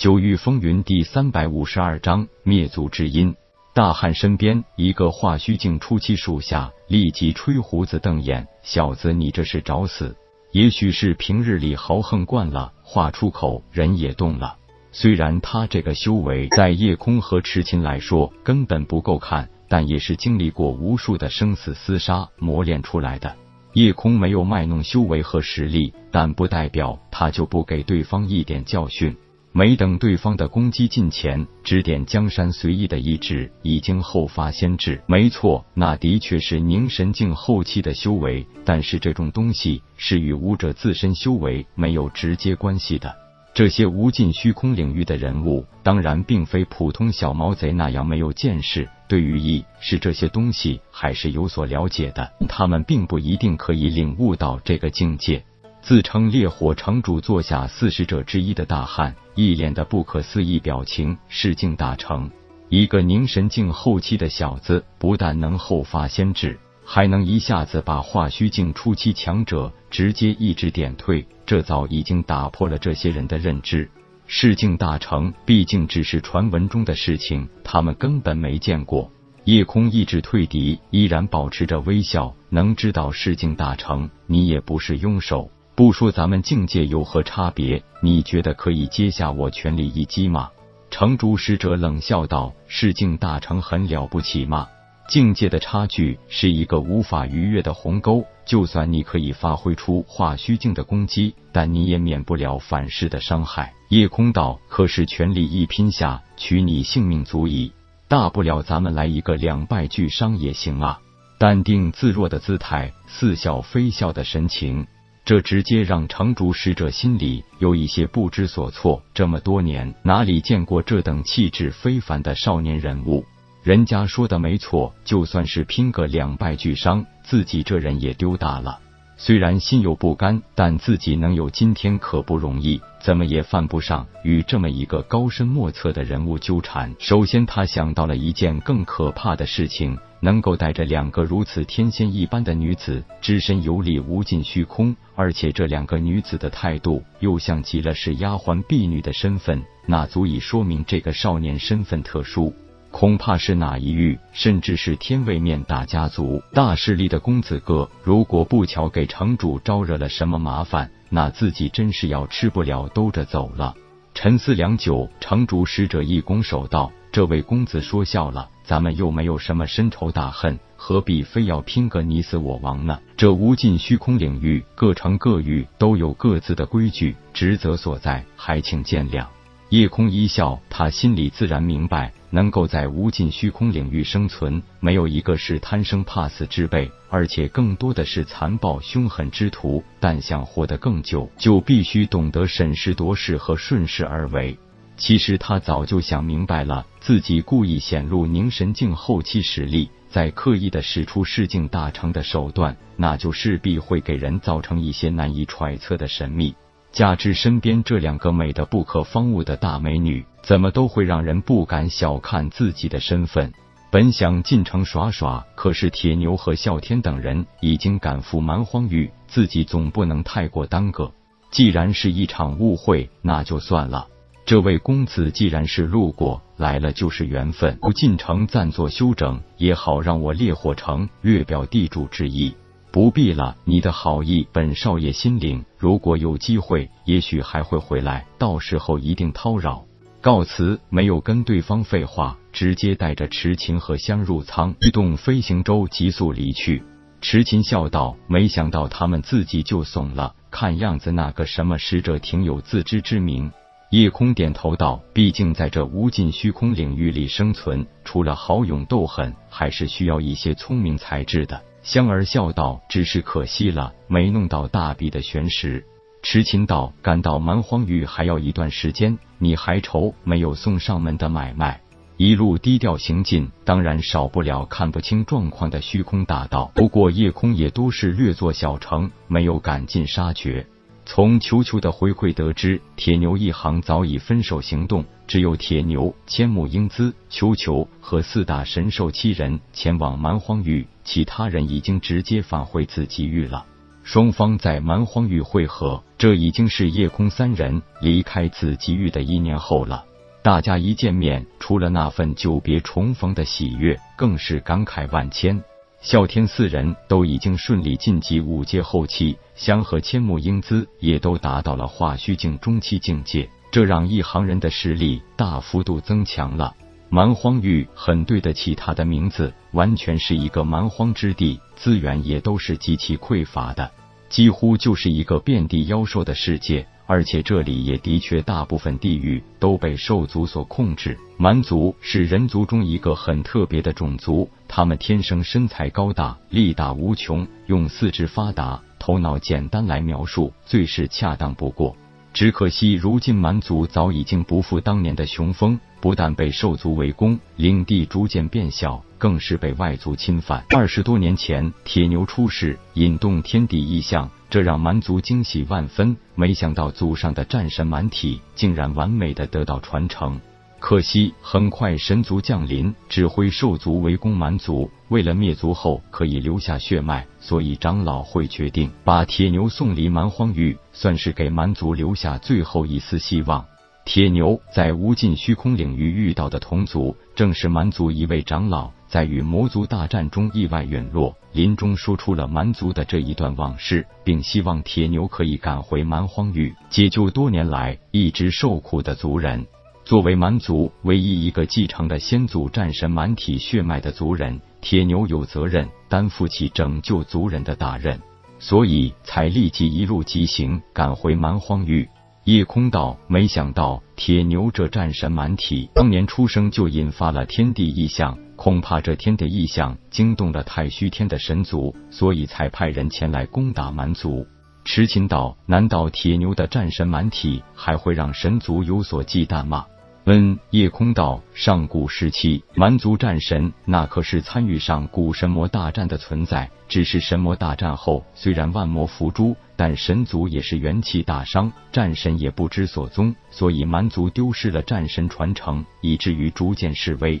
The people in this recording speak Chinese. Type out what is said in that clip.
九域风云第三百五十二章灭族之音。大汉身边一个化虚境初期属下立即吹胡子瞪眼：“小子，你这是找死！”也许是平日里豪横惯了，话出口人也动了。虽然他这个修为在夜空和痴琴来说根本不够看，但也是经历过无数的生死厮杀磨练出来的。夜空没有卖弄修为和实力，但不代表他就不给对方一点教训。没等对方的攻击近前，指点江山随意的一指，已经后发先至。没错，那的确是凝神境后期的修为，但是这种东西是与武者自身修为没有直接关系的。这些无尽虚空领域的人物，当然并非普通小毛贼那样没有见识，对于意是这些东西还是有所了解的。他们并不一定可以领悟到这个境界。自称烈火城主座下四十者之一的大汉，一脸的不可思议表情。世境大成，一个凝神境后期的小子，不但能后发先至，还能一下子把化虚境初期强者直接一指点退，这早已经打破了这些人的认知。世境大成毕竟只是传闻中的事情，他们根本没见过。夜空意志退敌，依然保持着微笑。能知道世境大成，你也不是庸手。不说咱们境界有何差别，你觉得可以接下我全力一击吗？城主使者冷笑道：“世境大成很了不起吗？境界的差距是一个无法逾越的鸿沟，就算你可以发挥出化虚境的攻击，但你也免不了反噬的伤害。”夜空道：“可是全力一拼下，取你性命足矣，大不了咱们来一个两败俱伤也行啊！”淡定自若的姿态，似笑非笑的神情。这直接让城主使者心里有一些不知所措。这么多年，哪里见过这等气质非凡的少年人物？人家说的没错，就算是拼个两败俱伤，自己这人也丢大了。虽然心有不甘，但自己能有今天可不容易，怎么也犯不上与这么一个高深莫测的人物纠缠。首先，他想到了一件更可怕的事情：能够带着两个如此天仙一般的女子，只身游历无尽虚空，而且这两个女子的态度又像极了是丫鬟婢女的身份，那足以说明这个少年身份特殊。恐怕是哪一域，甚至是天位面大家族大势力的公子哥，如果不巧给城主招惹了什么麻烦，那自己真是要吃不了兜着走了。沉思良久，城主使者一拱手道：“这位公子说笑了，咱们又没有什么深仇大恨，何必非要拼个你死我亡呢？这无尽虚空领域，各城各域都有各自的规矩职责所在，还请见谅。”夜空一笑，他心里自然明白，能够在无尽虚空领域生存，没有一个是贪生怕死之辈，而且更多的是残暴凶狠之徒。但想活得更久，就必须懂得审时度势和顺势而为。其实他早就想明白了，自己故意显露凝神境后期实力，再刻意的使出世境大成的手段，那就势必会给人造成一些难以揣测的神秘。加之身边这两个美的不可方物的大美女，怎么都会让人不敢小看自己的身份。本想进城耍耍，可是铁牛和啸天等人已经赶赴蛮荒域，自己总不能太过耽搁。既然是一场误会，那就算了。这位公子既然是路过来了，就是缘分。不进城暂作休整，也好让我烈火城略表地主之意。不必了，你的好意本少爷心领。如果有机会，也许还会回来，到时候一定叨扰。告辞，没有跟对方废话，直接带着池琴和香入舱，驱动飞行舟急速离去。池琴笑道：“没想到他们自己就怂了，看样子那个什么使者挺有自知之明。”夜空点头道：“毕竟在这无尽虚空领域里生存，除了豪勇斗狠，还是需要一些聪明才智的。”香儿笑道：“只是可惜了，没弄到大笔的玄石。”痴情道：“赶到蛮荒域还要一段时间，你还愁没有送上门的买卖？”一路低调行进，当然少不了看不清状况的虚空大道。不过夜空也都是略作小城，没有赶尽杀绝。从球球的回馈得知，铁牛一行早已分手行动，只有铁牛、千木英姿、球球和四大神兽七人前往蛮荒域，其他人已经直接返回紫极域了。双方在蛮荒域会合，这已经是夜空三人离开紫极域的一年后了。大家一见面，除了那份久别重逢的喜悦，更是感慨万千。啸天四人都已经顺利晋级五阶后期，香和千木英姿也都达到了化虚境中期境界，这让一行人的实力大幅度增强了。蛮荒域很对得起他的名字，完全是一个蛮荒之地，资源也都是极其匮乏的，几乎就是一个遍地妖兽的世界。而且这里也的确，大部分地域都被兽族所控制。蛮族是人族中一个很特别的种族，他们天生身材高大，力大无穷，用四肢发达、头脑简单来描述最是恰当不过。只可惜，如今蛮族早已经不复当年的雄风，不但被兽族围攻，领地逐渐变小，更是被外族侵犯。二十多年前，铁牛出世，引动天地异象。这让蛮族惊喜万分，没想到祖上的战神蛮体竟然完美的得到传承。可惜很快神族降临，指挥兽族围攻蛮族。为了灭族后可以留下血脉，所以长老会决定把铁牛送离蛮荒域，算是给蛮族留下最后一丝希望。铁牛在无尽虚空领域遇到的同族，正是蛮族一位长老。在与魔族大战中意外陨落，临终说出了蛮族的这一段往事，并希望铁牛可以赶回蛮荒域，解救多年来一直受苦的族人。作为蛮族唯一一个继承了先祖战神蛮体血脉的族人，铁牛有责任担负起拯救族人的大任，所以才立即一路疾行赶回蛮荒域。夜空道，没想到铁牛这战神蛮体当年出生就引发了天地异象。恐怕这天的异象惊动了太虚天的神族，所以才派人前来攻打蛮族。痴情道：难道铁牛的战神蛮体还会让神族有所忌惮吗？嗯，夜空道：上古时期蛮族战神那可是参与上古神魔大战的存在，只是神魔大战后虽然万魔伏诛，但神族也是元气大伤，战神也不知所踪，所以蛮族丢失了战神传承，以至于逐渐式微。